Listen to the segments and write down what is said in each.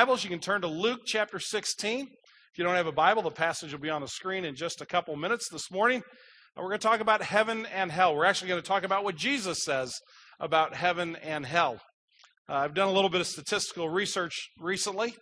Bibles, you can turn to Luke chapter 16. If you don't have a Bible, the passage will be on the screen in just a couple minutes this morning. We're going to talk about heaven and hell. We're actually going to talk about what Jesus says about heaven and hell. Uh, I've done a little bit of statistical research recently.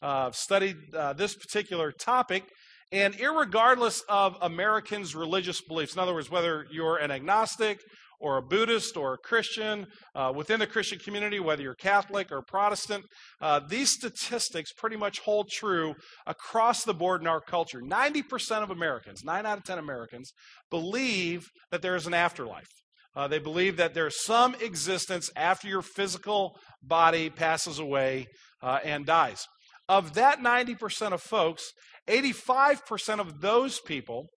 Uh, I've studied uh, this particular topic, and regardless of Americans' religious beliefs, in other words, whether you're an agnostic or a Buddhist or a Christian, uh, within the Christian community, whether you're Catholic or Protestant, uh, these statistics pretty much hold true across the board in our culture. 90% of Americans, 9 out of 10 Americans, believe that there is an afterlife. Uh, they believe that there's some existence after your physical body passes away uh, and dies. Of that 90% of folks, 85% of those people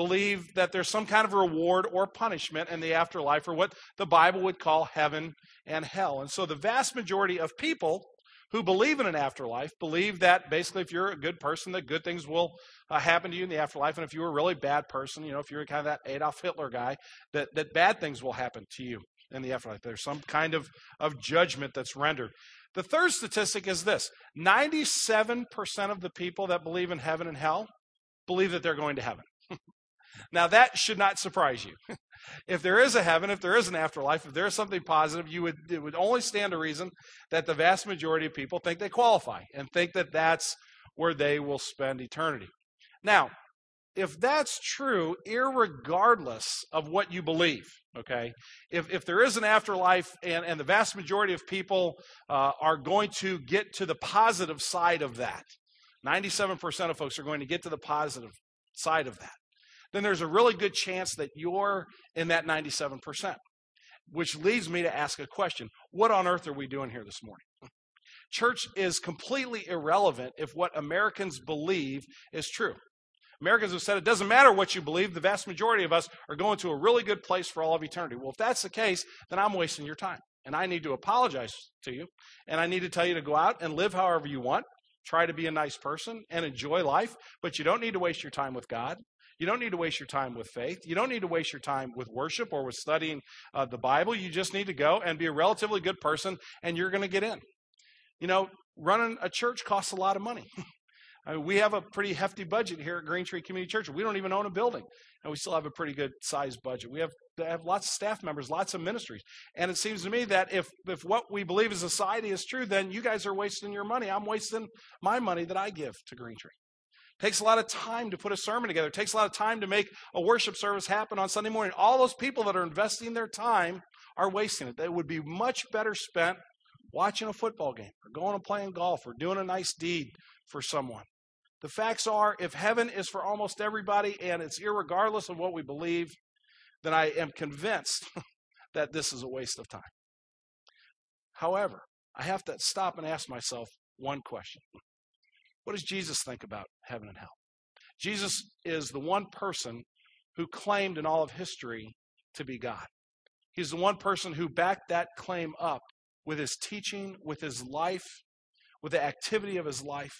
believe that there's some kind of reward or punishment in the afterlife, or what the Bible would call heaven and hell. And so the vast majority of people who believe in an afterlife believe that basically if you're a good person that good things will uh, happen to you in the afterlife. And if you're a really bad person you know if you're kind of that adolf hitler guy that, that bad things will happen to you in the afterlife. There's some kind of, of judgment that's rendered. The third statistic is this. 97% of the people that believe in heaven and hell believe that they're going to heaven now, that should not surprise you. if there is a heaven, if there is an afterlife, if there is something positive, you would, it would only stand to reason that the vast majority of people think they qualify and think that that's where they will spend eternity. Now, if that's true, regardless of what you believe, okay, if, if there is an afterlife and, and the vast majority of people uh, are going to get to the positive side of that, 97% of folks are going to get to the positive side of that then there's a really good chance that you're in that 97%. Which leads me to ask a question What on earth are we doing here this morning? Church is completely irrelevant if what Americans believe is true. Americans have said it doesn't matter what you believe, the vast majority of us are going to a really good place for all of eternity. Well, if that's the case, then I'm wasting your time. And I need to apologize to you. And I need to tell you to go out and live however you want. Try to be a nice person and enjoy life, but you don't need to waste your time with God. You don't need to waste your time with faith. You don't need to waste your time with worship or with studying uh, the Bible. You just need to go and be a relatively good person, and you're going to get in. You know, running a church costs a lot of money. I mean, we have a pretty hefty budget here at Green Tree Community Church. We don't even own a building, and we still have a pretty good sized budget. We have have lots of staff members, lots of ministries, and it seems to me that if if what we believe as society is true, then you guys are wasting your money. I'm wasting my money that I give to Green Tree. Takes a lot of time to put a sermon together. It takes a lot of time to make a worship service happen on Sunday morning. All those people that are investing their time are wasting it. They would be much better spent watching a football game or going and playing golf or doing a nice deed for someone. The facts are if heaven is for almost everybody and it's regardless of what we believe, then I am convinced that this is a waste of time. However, I have to stop and ask myself one question what does Jesus think about heaven and hell? Jesus is the one person who claimed in all of history to be God. He's the one person who backed that claim up with his teaching, with his life, with the activity of his life.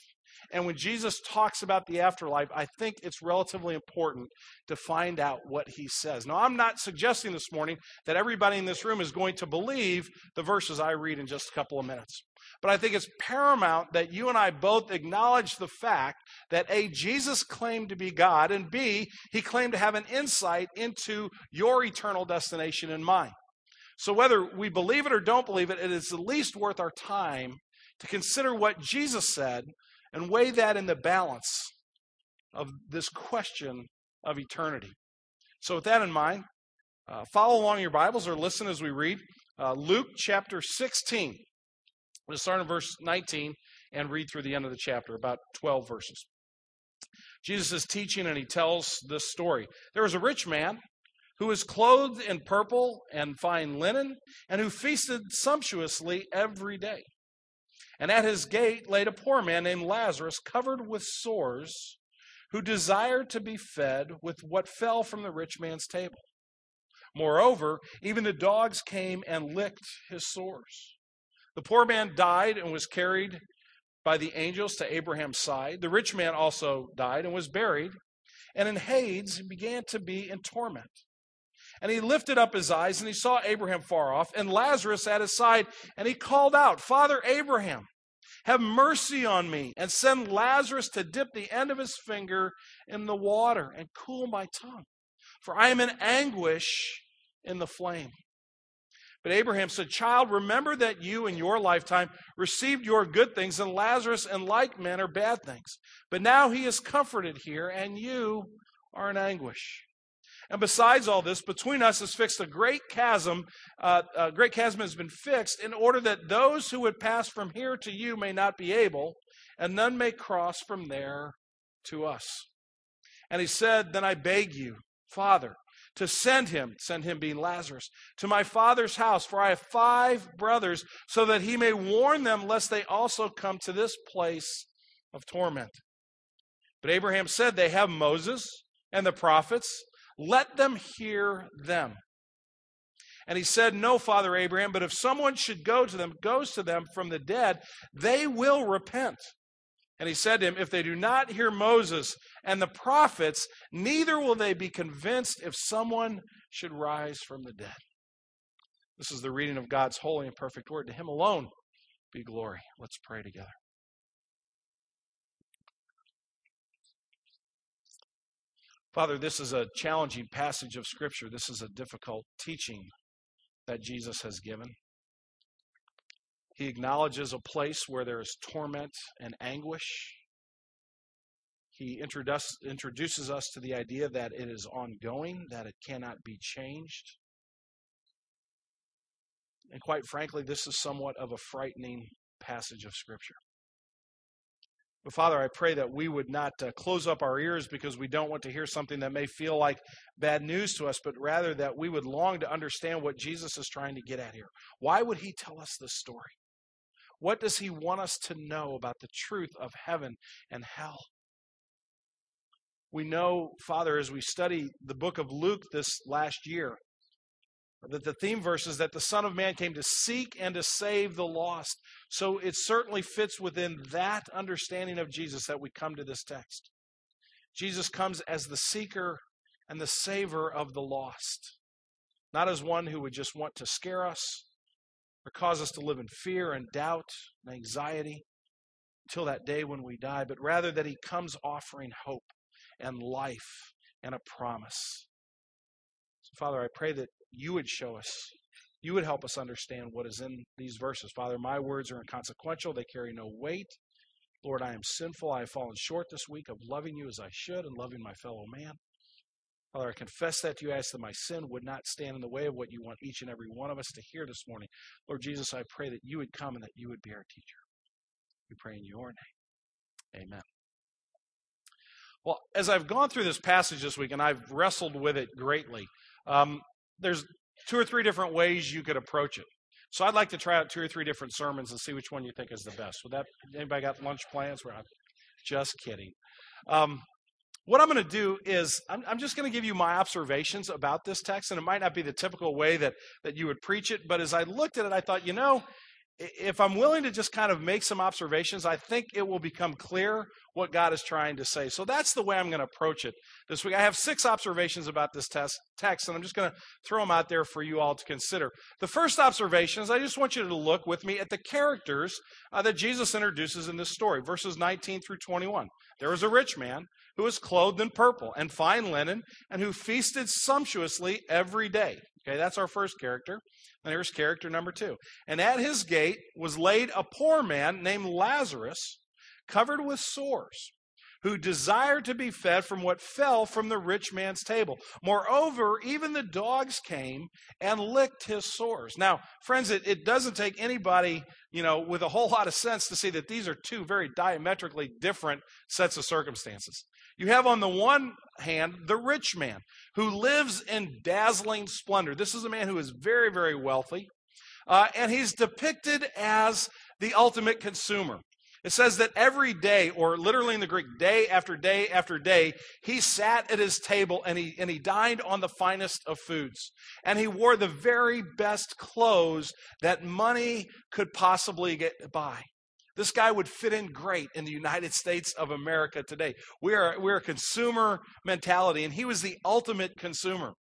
And when Jesus talks about the afterlife, I think it's relatively important to find out what he says. Now, I'm not suggesting this morning that everybody in this room is going to believe the verses I read in just a couple of minutes. But I think it's paramount that you and I both acknowledge the fact that A, Jesus claimed to be God, and B, he claimed to have an insight into your eternal destination and mine. So whether we believe it or don't believe it, it is at least worth our time to consider what Jesus said and weigh that in the balance of this question of eternity. So, with that in mind, uh, follow along your Bibles or listen as we read uh, Luke chapter 16. We'll start in verse 19 and read through the end of the chapter, about 12 verses. Jesus is teaching and he tells this story. There was a rich man who was clothed in purple and fine linen and who feasted sumptuously every day. And at his gate laid a poor man named Lazarus, covered with sores, who desired to be fed with what fell from the rich man's table. Moreover, even the dogs came and licked his sores. The poor man died and was carried by the angels to Abraham's side. The rich man also died and was buried. And in Hades, he began to be in torment. And he lifted up his eyes and he saw Abraham far off and Lazarus at his side. And he called out, Father Abraham, Have mercy on me and send Lazarus to dip the end of his finger in the water and cool my tongue, for I am in anguish in the flame. But Abraham said, Child, remember that you in your lifetime received your good things, and Lazarus in like manner bad things. But now he is comforted here, and you are in anguish. And besides all this, between us is fixed a great chasm. Uh, a great chasm has been fixed in order that those who would pass from here to you may not be able, and none may cross from there to us. And he said, Then I beg you, Father, to send him, send him being Lazarus, to my father's house, for I have five brothers, so that he may warn them lest they also come to this place of torment. But Abraham said, They have Moses and the prophets. Let them hear them. And he said, No, Father Abraham, but if someone should go to them, goes to them from the dead, they will repent. And he said to him, If they do not hear Moses and the prophets, neither will they be convinced if someone should rise from the dead. This is the reading of God's holy and perfect word. To him alone be glory. Let's pray together. Father, this is a challenging passage of Scripture. This is a difficult teaching that Jesus has given. He acknowledges a place where there is torment and anguish. He introduces us to the idea that it is ongoing, that it cannot be changed. And quite frankly, this is somewhat of a frightening passage of Scripture. But Father, I pray that we would not uh, close up our ears because we don't want to hear something that may feel like bad news to us, but rather that we would long to understand what Jesus is trying to get at here. Why would he tell us this story? What does he want us to know about the truth of heaven and hell? We know, Father, as we study the book of Luke this last year, that the theme verse is that the Son of Man came to seek and to save the lost. So it certainly fits within that understanding of Jesus that we come to this text. Jesus comes as the seeker and the saver of the lost, not as one who would just want to scare us or cause us to live in fear and doubt and anxiety until that day when we die, but rather that he comes offering hope and life and a promise. So, Father, I pray that you would show us, you would help us understand what is in these verses. Father, my words are inconsequential, they carry no weight. Lord, I am sinful. I have fallen short this week of loving you as I should and loving my fellow man. Father, I confess that to you. I ask that my sin would not stand in the way of what you want each and every one of us to hear this morning. Lord Jesus, I pray that you would come and that you would be our teacher. We pray in your name. Amen. Well, as I've gone through this passage this week and I've wrestled with it greatly, um, there's two or three different ways you could approach it. So I'd like to try out two or three different sermons and see which one you think is the best. Would that anybody got lunch plans? We're just kidding. Um, what I'm going to do is I'm, I'm just going to give you my observations about this text, and it might not be the typical way that that you would preach it, but as I looked at it, I thought, you know, if I'm willing to just kind of make some observations, I think it will become clear what God is trying to say. So that's the way I'm going to approach it this week. I have six observations about this test, text, and I'm just going to throw them out there for you all to consider. The first observation is I just want you to look with me at the characters uh, that Jesus introduces in this story, verses 19 through 21. There was a rich man who was clothed in purple and fine linen and who feasted sumptuously every day. Okay, that's our first character. And here's character number two. And at his gate was laid a poor man named Lazarus, covered with sores, who desired to be fed from what fell from the rich man's table. Moreover, even the dogs came and licked his sores. Now, friends, it, it doesn't take anybody, you know, with a whole lot of sense to see that these are two very diametrically different sets of circumstances. You have on the one hand the rich man who lives in dazzling splendor. This is a man who is very, very wealthy, uh, and he's depicted as the ultimate consumer. It says that every day, or literally in the Greek, day after day after day, he sat at his table and he, and he dined on the finest of foods. And he wore the very best clothes that money could possibly get by. This guy would fit in great in the United States of America today. We are, we're a consumer mentality, and he was the ultimate consumer.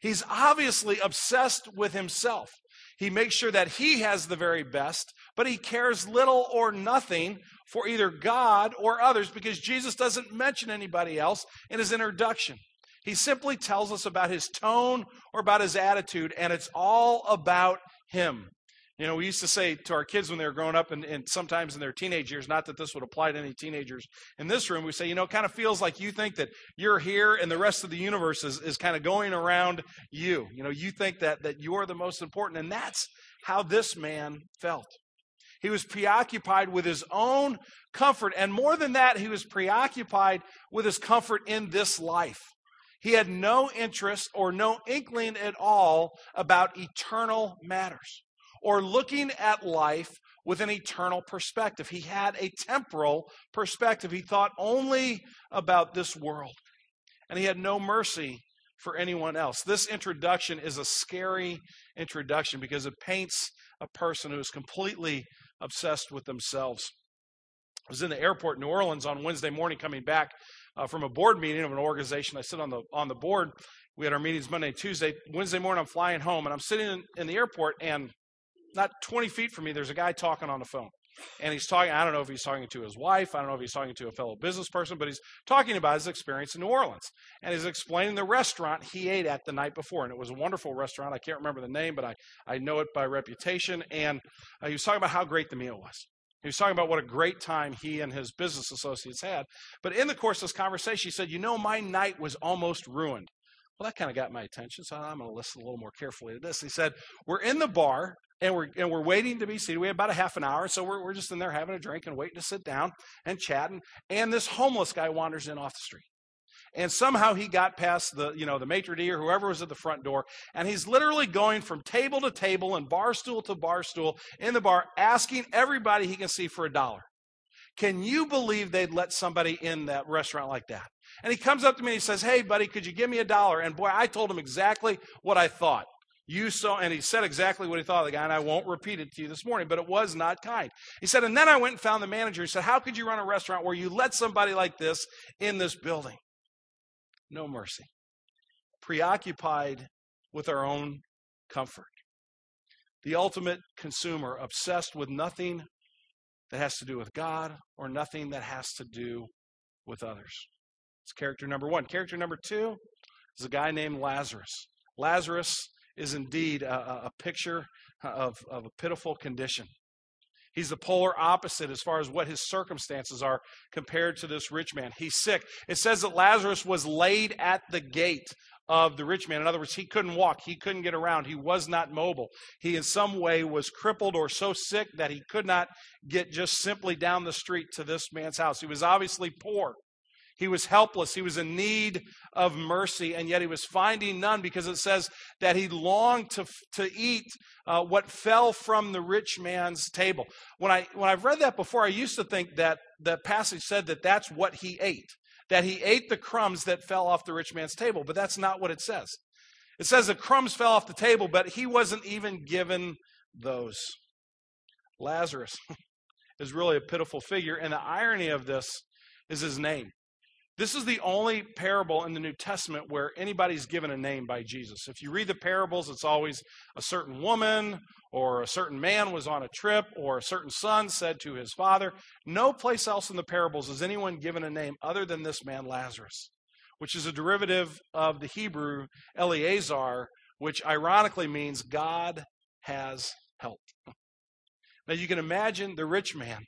He's obviously obsessed with himself. He makes sure that he has the very best, but he cares little or nothing for either God or others because Jesus doesn't mention anybody else in his introduction. He simply tells us about his tone or about his attitude, and it's all about him. You know, we used to say to our kids when they were growing up and, and, sometimes in their teenage years, not that this would apply to any teenagers in this room, we say, you know, it kind of feels like you think that you're here and the rest of the universe is, is kind of going around you. You know, you think that, that you're the most important. And that's how this man felt. He was preoccupied with his own comfort. And more than that, he was preoccupied with his comfort in this life. He had no interest or no inkling at all about eternal matters or looking at life with an eternal perspective. He had a temporal perspective. He thought only about this world, and he had no mercy for anyone else. This introduction is a scary introduction because it paints a person who is completely obsessed with themselves. I was in the airport in New Orleans on Wednesday morning coming back uh, from a board meeting of an organization. I sit on the on the board. We had our meetings Monday Tuesday. Wednesday morning, I'm flying home, and I'm sitting in, in the airport, and not 20 feet from me, there's a guy talking on the phone. And he's talking, I don't know if he's talking to his wife, I don't know if he's talking to a fellow business person, but he's talking about his experience in New Orleans. And he's explaining the restaurant he ate at the night before. And it was a wonderful restaurant. I can't remember the name, but I, I know it by reputation. And uh, he was talking about how great the meal was. He was talking about what a great time he and his business associates had. But in the course of this conversation, he said, You know, my night was almost ruined. Well, that kind of got my attention, so I'm going to listen a little more carefully to this. He said, We're in the bar, and we're and we're waiting to be seated. We have about a half an hour, so we're we're just in there having a drink and waiting to sit down and chatting. And this homeless guy wanders in off the street. And somehow he got past the, you know, the maitre d' or whoever was at the front door, and he's literally going from table to table and bar stool to bar stool in the bar, asking everybody he can see for a dollar. Can you believe they'd let somebody in that restaurant like that? And he comes up to me and he says, Hey, buddy, could you give me a dollar? And boy, I told him exactly what I thought. You saw, and he said exactly what he thought of the guy, and I won't repeat it to you this morning, but it was not kind. He said, and then I went and found the manager. He said, How could you run a restaurant where you let somebody like this in this building? No mercy. Preoccupied with our own comfort. The ultimate consumer, obsessed with nothing that has to do with God or nothing that has to do with others. It's character number one. Character number two is a guy named Lazarus. Lazarus is indeed a, a picture of, of a pitiful condition. He's the polar opposite as far as what his circumstances are compared to this rich man. He's sick. It says that Lazarus was laid at the gate of the rich man. In other words, he couldn't walk, he couldn't get around, he was not mobile. He, in some way, was crippled or so sick that he could not get just simply down the street to this man's house. He was obviously poor. He was helpless. He was in need of mercy, and yet he was finding none because it says that he longed to, to eat uh, what fell from the rich man's table. When, I, when I've read that before, I used to think that the passage said that that's what he ate, that he ate the crumbs that fell off the rich man's table, but that's not what it says. It says the crumbs fell off the table, but he wasn't even given those. Lazarus is really a pitiful figure, and the irony of this is his name. This is the only parable in the New Testament where anybody's given a name by Jesus. If you read the parables, it's always a certain woman or a certain man was on a trip or a certain son said to his father. No place else in the parables is anyone given a name other than this man, Lazarus, which is a derivative of the Hebrew Eleazar, which ironically means God has helped. Now you can imagine the rich man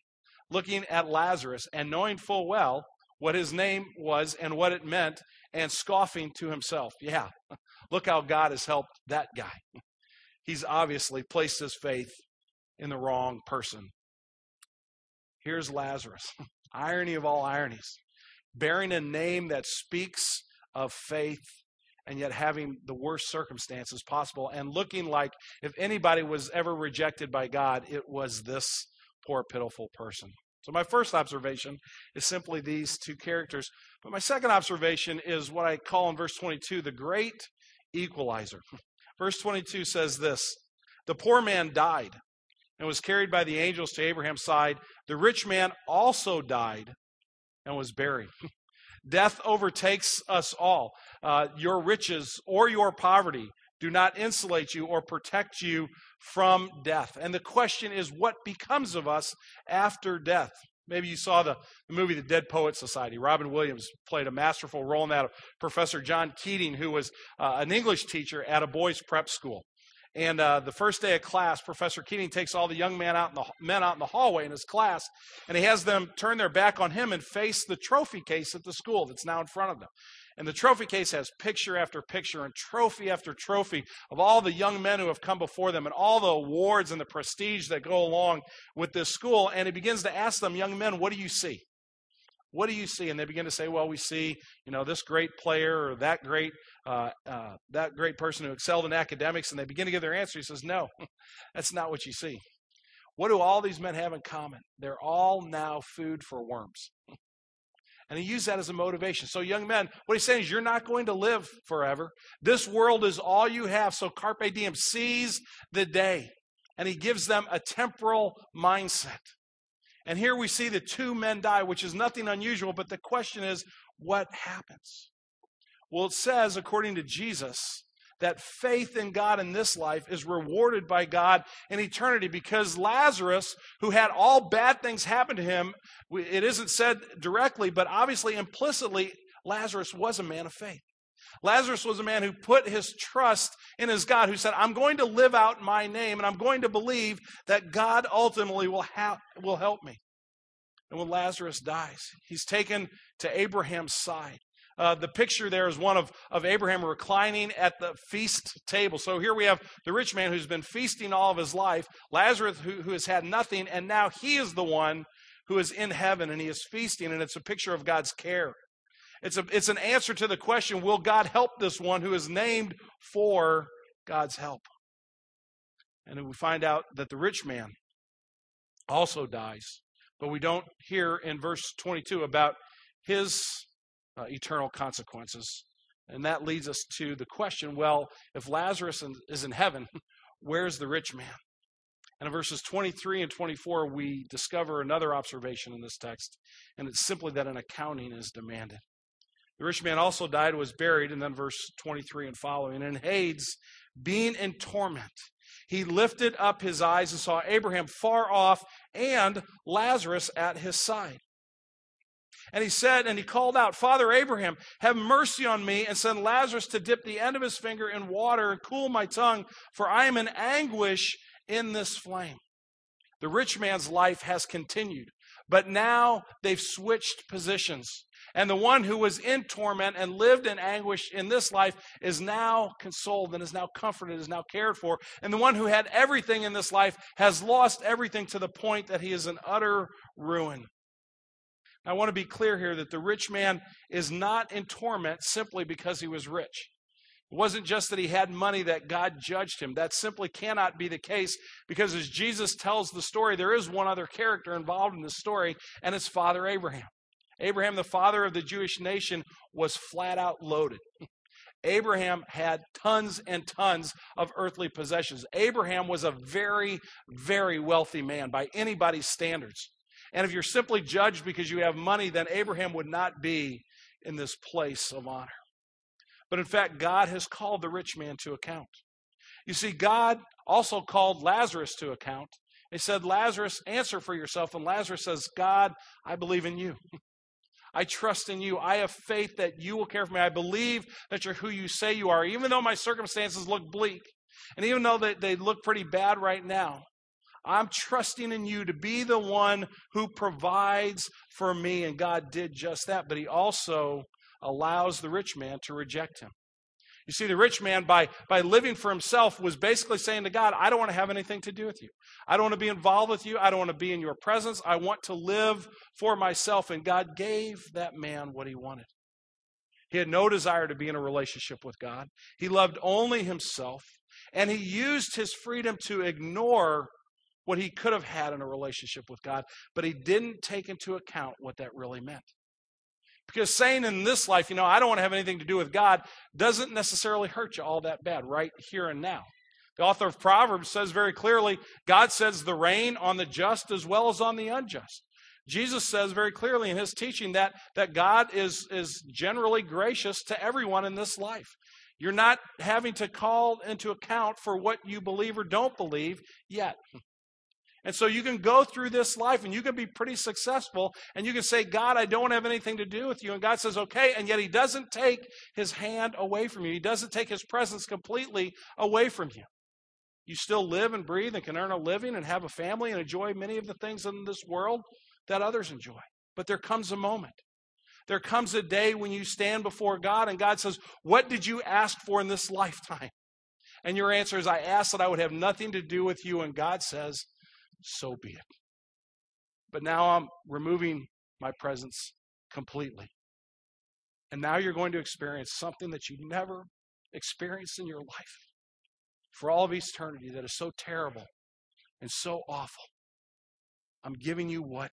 looking at Lazarus and knowing full well what his name was and what it meant and scoffing to himself. Yeah, look how God has helped that guy. He's obviously placed his faith in the wrong person. Here's Lazarus. Irony of all ironies. Bearing a name that speaks of faith and yet having the worst circumstances possible and looking like if anybody was ever rejected by God, it was this poor, pitiful person. So, my first observation is simply these two characters. But my second observation is what I call in verse 22 the great equalizer. Verse 22 says this The poor man died and was carried by the angels to Abraham's side. The rich man also died and was buried. Death overtakes us all. Uh, your riches or your poverty do not insulate you or protect you from death. And the question is, what becomes of us after death? Maybe you saw the, the movie The Dead Poet Society. Robin Williams played a masterful role in that of Professor John Keating, who was uh, an English teacher at a boys' prep school. And uh, the first day of class, Professor Keating takes all the young men out in the men out in the hallway in his class, and he has them turn their back on him and face the trophy case at the school that's now in front of them. And the trophy case has picture after picture and trophy after trophy of all the young men who have come before them and all the awards and the prestige that go along with this school. And he begins to ask them, young men, what do you see? What do you see? And they begin to say, well, we see, you know, this great player or that great, uh, uh, that great person who excelled in academics. And they begin to give their answer. He says, no, that's not what you see. What do all these men have in common? They're all now food for worms. And he used that as a motivation. So, young men, what he's saying is you're not going to live forever. This world is all you have. So, Carpe Diem, seize the day. And he gives them a temporal mindset. And here we see the two men die, which is nothing unusual, but the question is, what happens? Well, it says, according to Jesus, that faith in God in this life is rewarded by God in eternity because Lazarus, who had all bad things happen to him, it isn't said directly, but obviously implicitly, Lazarus was a man of faith. Lazarus was a man who put his trust in his God, who said, I'm going to live out my name and I'm going to believe that God ultimately will, ha- will help me. And when Lazarus dies, he's taken to Abraham's side. Uh, the picture there is one of, of Abraham reclining at the feast table. So here we have the rich man who's been feasting all of his life, Lazarus who, who has had nothing, and now he is the one who is in heaven and he is feasting, and it's a picture of God's care. It's, a, it's an answer to the question Will God help this one who is named for God's help? And we find out that the rich man also dies. But we don't hear in verse 22 about his uh, eternal consequences. And that leads us to the question well, if Lazarus is in heaven, where's the rich man? And in verses 23 and 24, we discover another observation in this text, and it's simply that an accounting is demanded. The rich man also died, was buried, and then verse 23 and following. And Hades, being in torment, he lifted up his eyes and saw Abraham far off and Lazarus at his side. And he said, and he called out, Father Abraham, have mercy on me and send Lazarus to dip the end of his finger in water and cool my tongue, for I am in anguish in this flame. The rich man's life has continued, but now they've switched positions. And the one who was in torment and lived in anguish in this life is now consoled and is now comforted, is now cared for. And the one who had everything in this life has lost everything to the point that he is in utter ruin. I want to be clear here that the rich man is not in torment simply because he was rich. It wasn't just that he had money that God judged him. That simply cannot be the case because as Jesus tells the story, there is one other character involved in the story, and it's Father Abraham. Abraham, the father of the Jewish nation, was flat out loaded. Abraham had tons and tons of earthly possessions. Abraham was a very, very wealthy man by anybody's standards. And if you're simply judged because you have money, then Abraham would not be in this place of honor. But in fact, God has called the rich man to account. You see, God also called Lazarus to account. He said, Lazarus, answer for yourself. And Lazarus says, God, I believe in you. I trust in you. I have faith that you will care for me. I believe that you're who you say you are, even though my circumstances look bleak. And even though they, they look pretty bad right now, I'm trusting in you to be the one who provides for me. And God did just that, but He also allows the rich man to reject Him. You see, the rich man, by, by living for himself, was basically saying to God, I don't want to have anything to do with you. I don't want to be involved with you. I don't want to be in your presence. I want to live for myself. And God gave that man what he wanted. He had no desire to be in a relationship with God. He loved only himself. And he used his freedom to ignore what he could have had in a relationship with God, but he didn't take into account what that really meant. Because saying in this life, you know, I don't want to have anything to do with God, doesn't necessarily hurt you all that bad right here and now. The author of Proverbs says very clearly God says the rain on the just as well as on the unjust. Jesus says very clearly in his teaching that, that God is, is generally gracious to everyone in this life. You're not having to call into account for what you believe or don't believe yet. And so you can go through this life and you can be pretty successful and you can say, God, I don't have anything to do with you. And God says, okay. And yet He doesn't take His hand away from you, He doesn't take His presence completely away from you. You still live and breathe and can earn a living and have a family and enjoy many of the things in this world that others enjoy. But there comes a moment. There comes a day when you stand before God and God says, What did you ask for in this lifetime? And your answer is, I asked that I would have nothing to do with you. And God says, so be it. But now I'm removing my presence completely. And now you're going to experience something that you never experienced in your life for all of eternity that is so terrible and so awful. I'm giving you what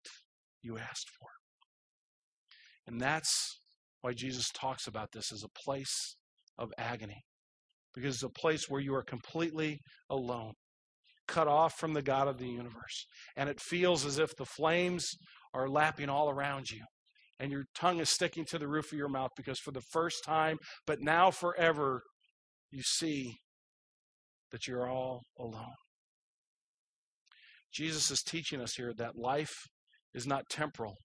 you asked for. And that's why Jesus talks about this as a place of agony, because it's a place where you are completely alone cut off from the God of the universe. And it feels as if the flames are lapping all around you. And your tongue is sticking to the roof of your mouth because for the first time, but now forever, you see that you're all alone. Jesus is teaching us here that life is not temporal,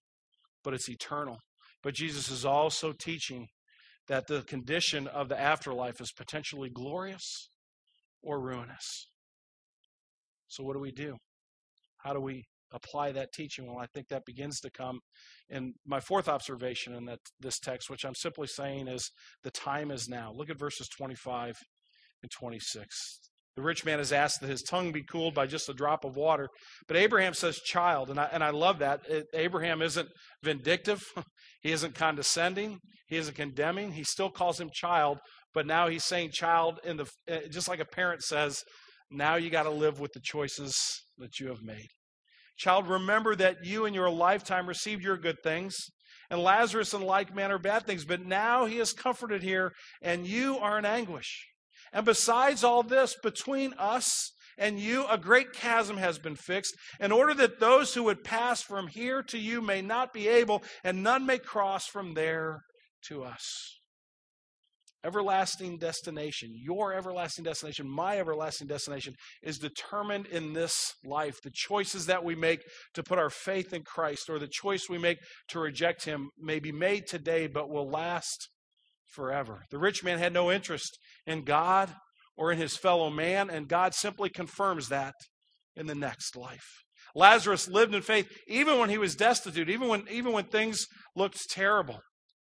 but it's eternal. But Jesus is also teaching that the condition of the afterlife is potentially glorious or ruinous. So, what do we do? How do we apply that teaching? Well, I think that begins to come in my fourth observation in that this text, which I'm simply saying is the time is now. Look at verses 25 and 26. The rich man is asked that his tongue be cooled by just a drop of water. But Abraham says, child. And I, and I love that. It, Abraham isn't vindictive, he isn't condescending, he isn't condemning. He still calls him child, but now he's saying child in the eh, just like a parent says now you got to live with the choices that you have made. Child, remember that you in your lifetime received your good things, and Lazarus in like manner bad things, but now he is comforted here, and you are in anguish. And besides all this, between us and you, a great chasm has been fixed, in order that those who would pass from here to you may not be able, and none may cross from there to us everlasting destination, your everlasting destination, my everlasting destination, is determined in this life. The choices that we make to put our faith in Christ or the choice we make to reject Him may be made today, but will last forever. The rich man had no interest in God or in his fellow man, and God simply confirms that in the next life. Lazarus lived in faith even when he was destitute, even when, even when things looked terrible.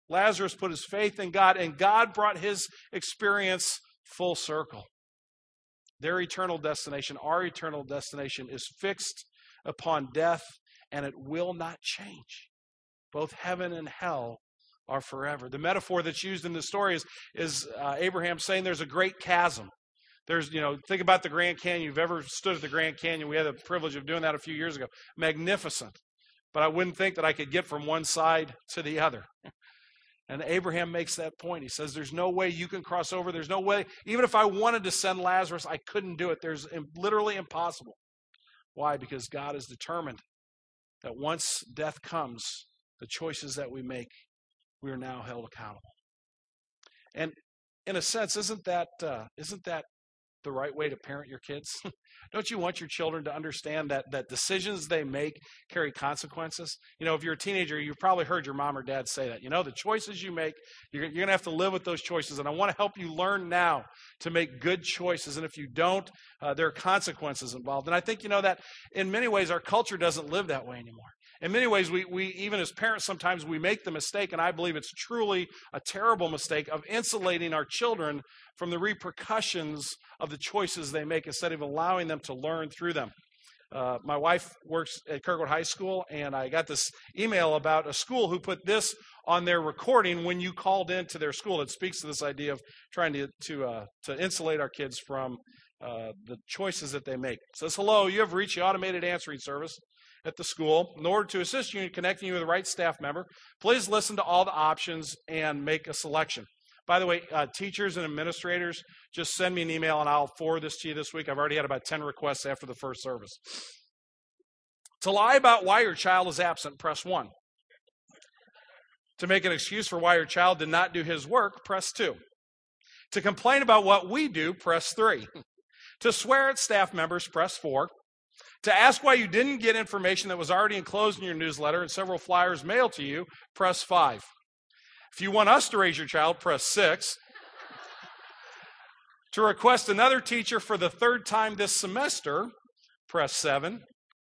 Lazarus put his faith in God, and God brought his experience full circle. Their eternal destination, our eternal destination, is fixed upon death, and it will not change. Both heaven and hell are forever. The metaphor that's used in the story is, is uh, Abraham saying there's a great chasm. There's, you know, think about the Grand Canyon. You've ever stood at the Grand Canyon. We had the privilege of doing that a few years ago. Magnificent. But I wouldn't think that I could get from one side to the other. And Abraham makes that point. He says, There's no way you can cross over. There's no way, even if I wanted to send Lazarus, I couldn't do it. There's literally impossible. Why? Because God is determined that once death comes, the choices that we make, we are now held accountable. And in a sense, isn't that uh, not that the right way to parent your kids? Don't you want your children to understand that, that decisions they make carry consequences? You know, if you're a teenager, you've probably heard your mom or dad say that. You know, the choices you make, you're, you're going to have to live with those choices. And I want to help you learn now to make good choices. And if you don't, uh, there are consequences involved. And I think, you know, that in many ways, our culture doesn't live that way anymore. In many ways, we, we even as parents, sometimes we make the mistake, and I believe it's truly a terrible mistake, of insulating our children from the repercussions of the choices they make instead of allowing them to learn through them. Uh, my wife works at Kirkwood High School, and I got this email about a school who put this on their recording when you called into their school. It speaks to this idea of trying to to uh, to insulate our kids from uh, the choices that they make. It says, "Hello, you have reached the automated answering service at the school. In order to assist you in connecting you with the right staff member, please listen to all the options and make a selection. By the way, uh, teachers and administrators, just send me an email and I'll forward this to you this week. I've already had about 10 requests after the first service. To lie about why your child is absent, press 1. To make an excuse for why your child did not do his work, press 2. To complain about what we do, press 3. To swear at staff members, press 4. To ask why you didn't get information that was already enclosed in your newsletter and several flyers mailed to you, press 5. If you want us to raise your child, press 6. to request another teacher for the third time this semester, press 7.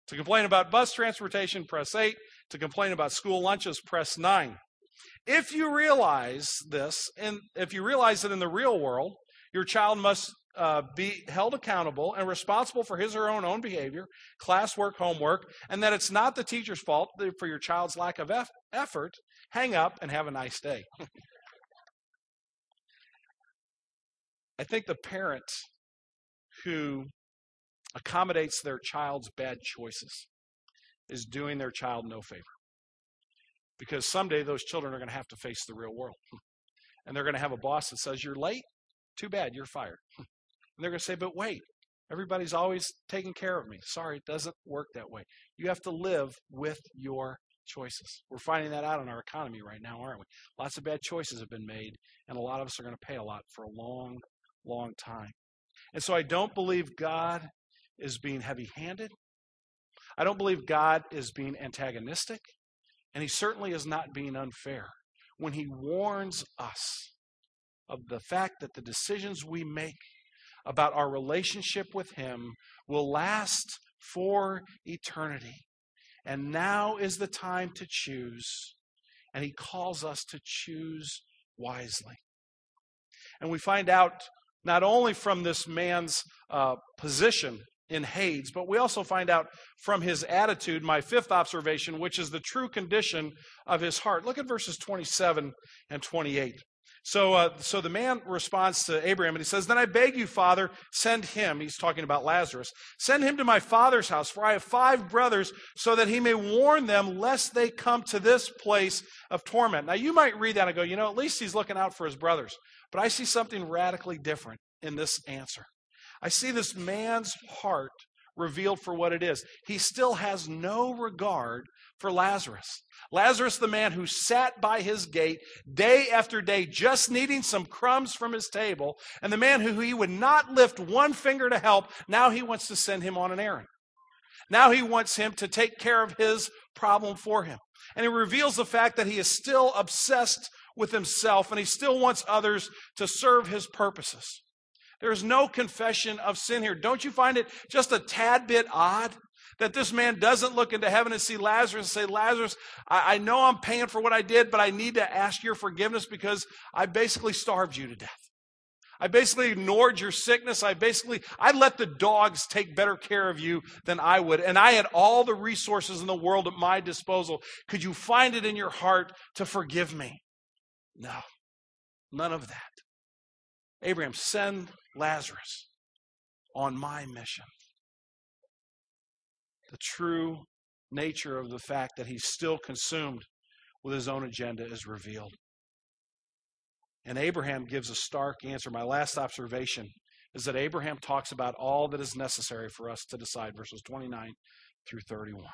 To complain about bus transportation, press 8. To complain about school lunches, press 9. If you realize this, and if you realize that in the real world, your child must uh, be held accountable and responsible for his or her own, own behavior, classwork, homework, and that it's not the teacher's fault for your child's lack of eff- effort, hang up and have a nice day. I think the parent who accommodates their child's bad choices is doing their child no favor. Because someday those children are going to have to face the real world. And they're going to have a boss that says, You're late? Too bad, you're fired. And they're going to say, But wait, everybody's always taking care of me. Sorry, it doesn't work that way. You have to live with your choices. We're finding that out in our economy right now, aren't we? Lots of bad choices have been made, and a lot of us are going to pay a lot for a long, long time. And so I don't believe God is being heavy handed. I don't believe God is being antagonistic. And he certainly is not being unfair when he warns us of the fact that the decisions we make about our relationship with him will last for eternity. And now is the time to choose. And he calls us to choose wisely. And we find out not only from this man's uh, position in Hades, but we also find out from his attitude, my fifth observation, which is the true condition of his heart. Look at verses 27 and 28. So, uh, so the man responds to Abraham and he says, Then I beg you, Father, send him. He's talking about Lazarus. Send him to my father's house, for I have five brothers, so that he may warn them lest they come to this place of torment. Now, you might read that and go, You know, at least he's looking out for his brothers. But I see something radically different in this answer. I see this man's heart revealed for what it is. He still has no regard for Lazarus. Lazarus, the man who sat by his gate day after day, just needing some crumbs from his table, and the man who he would not lift one finger to help, now he wants to send him on an errand. Now he wants him to take care of his problem for him. And he reveals the fact that he is still obsessed with himself and he still wants others to serve his purposes. There's no confession of sin here. Don't you find it just a tad bit odd that this man doesn't look into heaven and see Lazarus and say, Lazarus, I, I know I'm paying for what I did, but I need to ask your forgiveness because I basically starved you to death. I basically ignored your sickness. I basically, I let the dogs take better care of you than I would. And I had all the resources in the world at my disposal. Could you find it in your heart to forgive me? No, none of that. Abraham, send Lazarus on my mission. The true nature of the fact that he's still consumed with his own agenda is revealed. And Abraham gives a stark answer. My last observation is that Abraham talks about all that is necessary for us to decide, verses 29 through 31.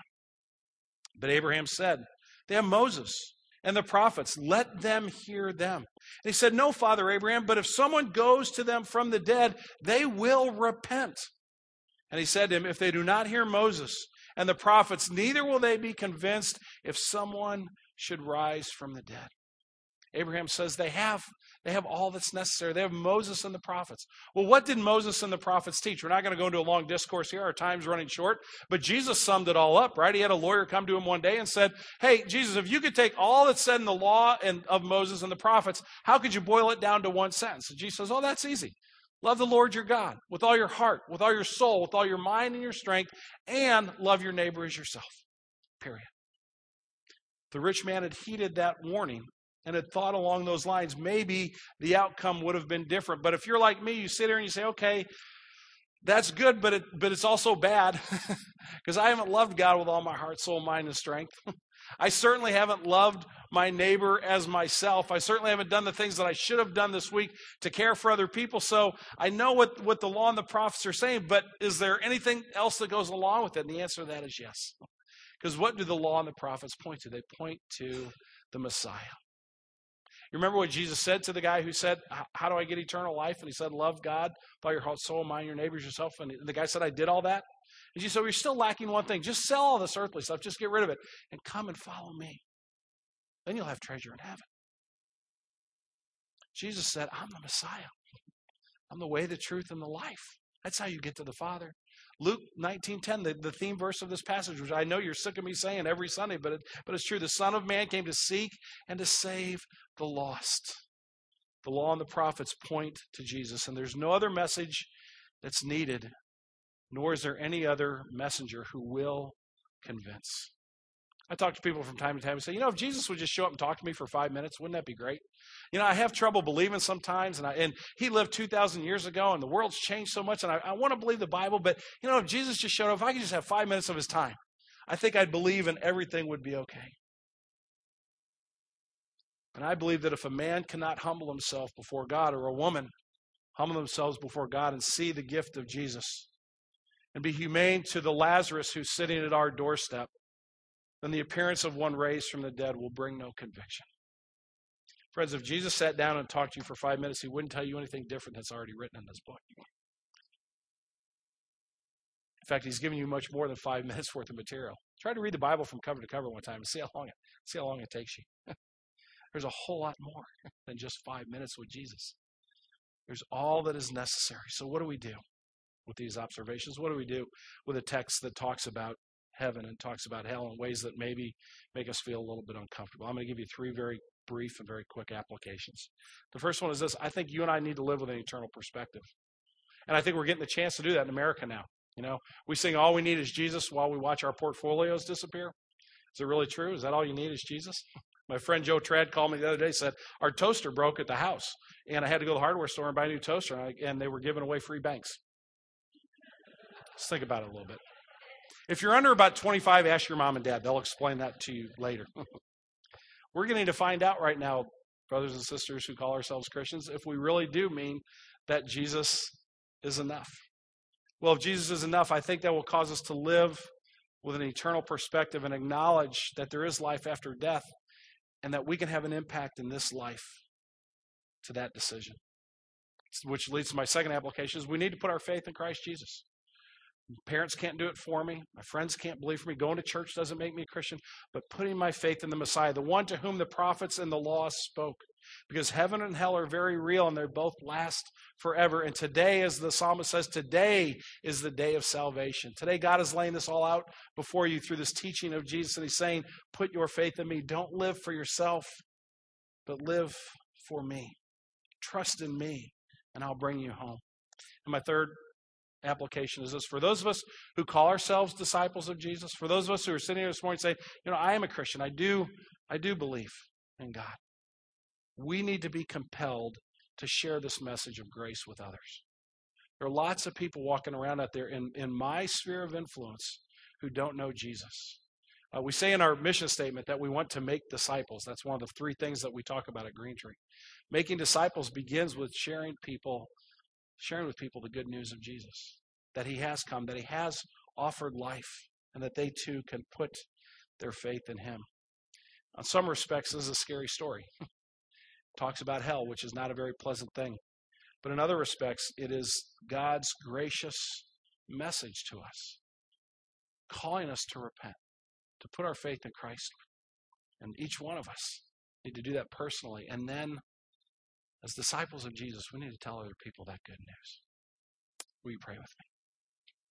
But Abraham said, They have Moses and the prophets. Let them hear them. And he said, No, Father Abraham, but if someone goes to them from the dead, they will repent. And he said to him, If they do not hear Moses and the prophets, neither will they be convinced if someone should rise from the dead. Abraham says they have. They have all that's necessary. They have Moses and the prophets. Well, what did Moses and the prophets teach? We're not going to go into a long discourse here. Our time's running short. But Jesus summed it all up, right? He had a lawyer come to him one day and said, Hey, Jesus, if you could take all that's said in the law and of Moses and the prophets, how could you boil it down to one sentence? And Jesus says, Oh, that's easy. Love the Lord your God with all your heart, with all your soul, with all your mind and your strength, and love your neighbor as yourself. Period. The rich man had heeded that warning and had thought along those lines, maybe the outcome would have been different. But if you're like me, you sit there and you say, okay, that's good, but it, but it's also bad because I haven't loved God with all my heart, soul, mind, and strength. I certainly haven't loved my neighbor as myself. I certainly haven't done the things that I should have done this week to care for other people. So I know what, what the law and the prophets are saying, but is there anything else that goes along with it? And the answer to that is yes. Because what do the law and the prophets point to? They point to the Messiah. You remember what Jesus said to the guy who said, How do I get eternal life? And he said, Love God by your heart, soul, mind, your neighbors, yourself. And the guy said, I did all that. And Jesus said, You're still lacking one thing. Just sell all this earthly stuff. Just get rid of it and come and follow me. Then you'll have treasure in heaven. Jesus said, I'm the Messiah. I'm the way, the truth, and the life. That's how you get to the Father. Luke 19:10, the, the theme verse of this passage, which I know you're sick of me saying every Sunday, but it, but it's true. The Son of Man came to seek and to save the lost. The law and the prophets point to Jesus, and there's no other message that's needed, nor is there any other messenger who will convince. I talk to people from time to time and say, you know, if Jesus would just show up and talk to me for five minutes, wouldn't that be great? You know, I have trouble believing sometimes, and I, and he lived two thousand years ago, and the world's changed so much, and I, I want to believe the Bible, but you know, if Jesus just showed up, if I could just have five minutes of his time, I think I'd believe, and everything would be okay. And I believe that if a man cannot humble himself before God, or a woman humble themselves before God and see the gift of Jesus, and be humane to the Lazarus who's sitting at our doorstep, then the appearance of one raised from the dead will bring no conviction. Friends, if Jesus sat down and talked to you for five minutes, he wouldn't tell you anything different that's already written in this book. In fact, he's given you much more than five minutes worth of material. Try to read the Bible from cover to cover one time and see how long it see how long it takes you. There's a whole lot more than just five minutes with Jesus. There's all that is necessary. So what do we do with these observations? What do we do with a text that talks about heaven and talks about hell in ways that maybe make us feel a little bit uncomfortable. I'm going to give you three very brief and very quick applications. The first one is this I think you and I need to live with an eternal perspective. And I think we're getting the chance to do that in America now. You know, we sing all we need is Jesus while we watch our portfolios disappear. Is it really true? Is that all you need is Jesus? My friend Joe Trad called me the other day said, Our toaster broke at the house, and I had to go to the hardware store and buy a new toaster, and, I, and they were giving away free banks. Let's think about it a little bit. If you're under about 25, ask your mom and dad. They'll explain that to you later. We're getting to find out right now, brothers and sisters who call ourselves Christians, if we really do mean that Jesus is enough. Well, if Jesus is enough, I think that will cause us to live with an eternal perspective and acknowledge that there is life after death and that we can have an impact in this life to that decision. Which leads to my second application is we need to put our faith in Christ Jesus. Parents can't do it for me. My friends can't believe for me. Going to church doesn't make me a Christian. But putting my faith in the Messiah, the one to whom the prophets and the law spoke. Because heaven and hell are very real and they both last forever. And today, as the psalmist says, today is the day of salvation. Today, God is laying this all out before you through this teaching of Jesus. And He's saying, Put your faith in me. Don't live for yourself, but live for me. Trust in me, and I'll bring you home. And my third application is this for those of us who call ourselves disciples of Jesus, for those of us who are sitting here this morning saying, you know, I am a Christian, I do, I do believe in God. We need to be compelled to share this message of grace with others. There are lots of people walking around out there in, in my sphere of influence who don't know Jesus. Uh, we say in our mission statement that we want to make disciples. That's one of the three things that we talk about at Green Tree. Making disciples begins with sharing people sharing with people the good news of Jesus that he has come, that he has offered life, and that they too can put their faith in him. In some respects, this is a scary story. Talks about hell, which is not a very pleasant thing. But in other respects, it is God's gracious message to us, calling us to repent, to put our faith in Christ. And each one of us need to do that personally. And then as disciples of Jesus, we need to tell other people that good news. Will you pray with me?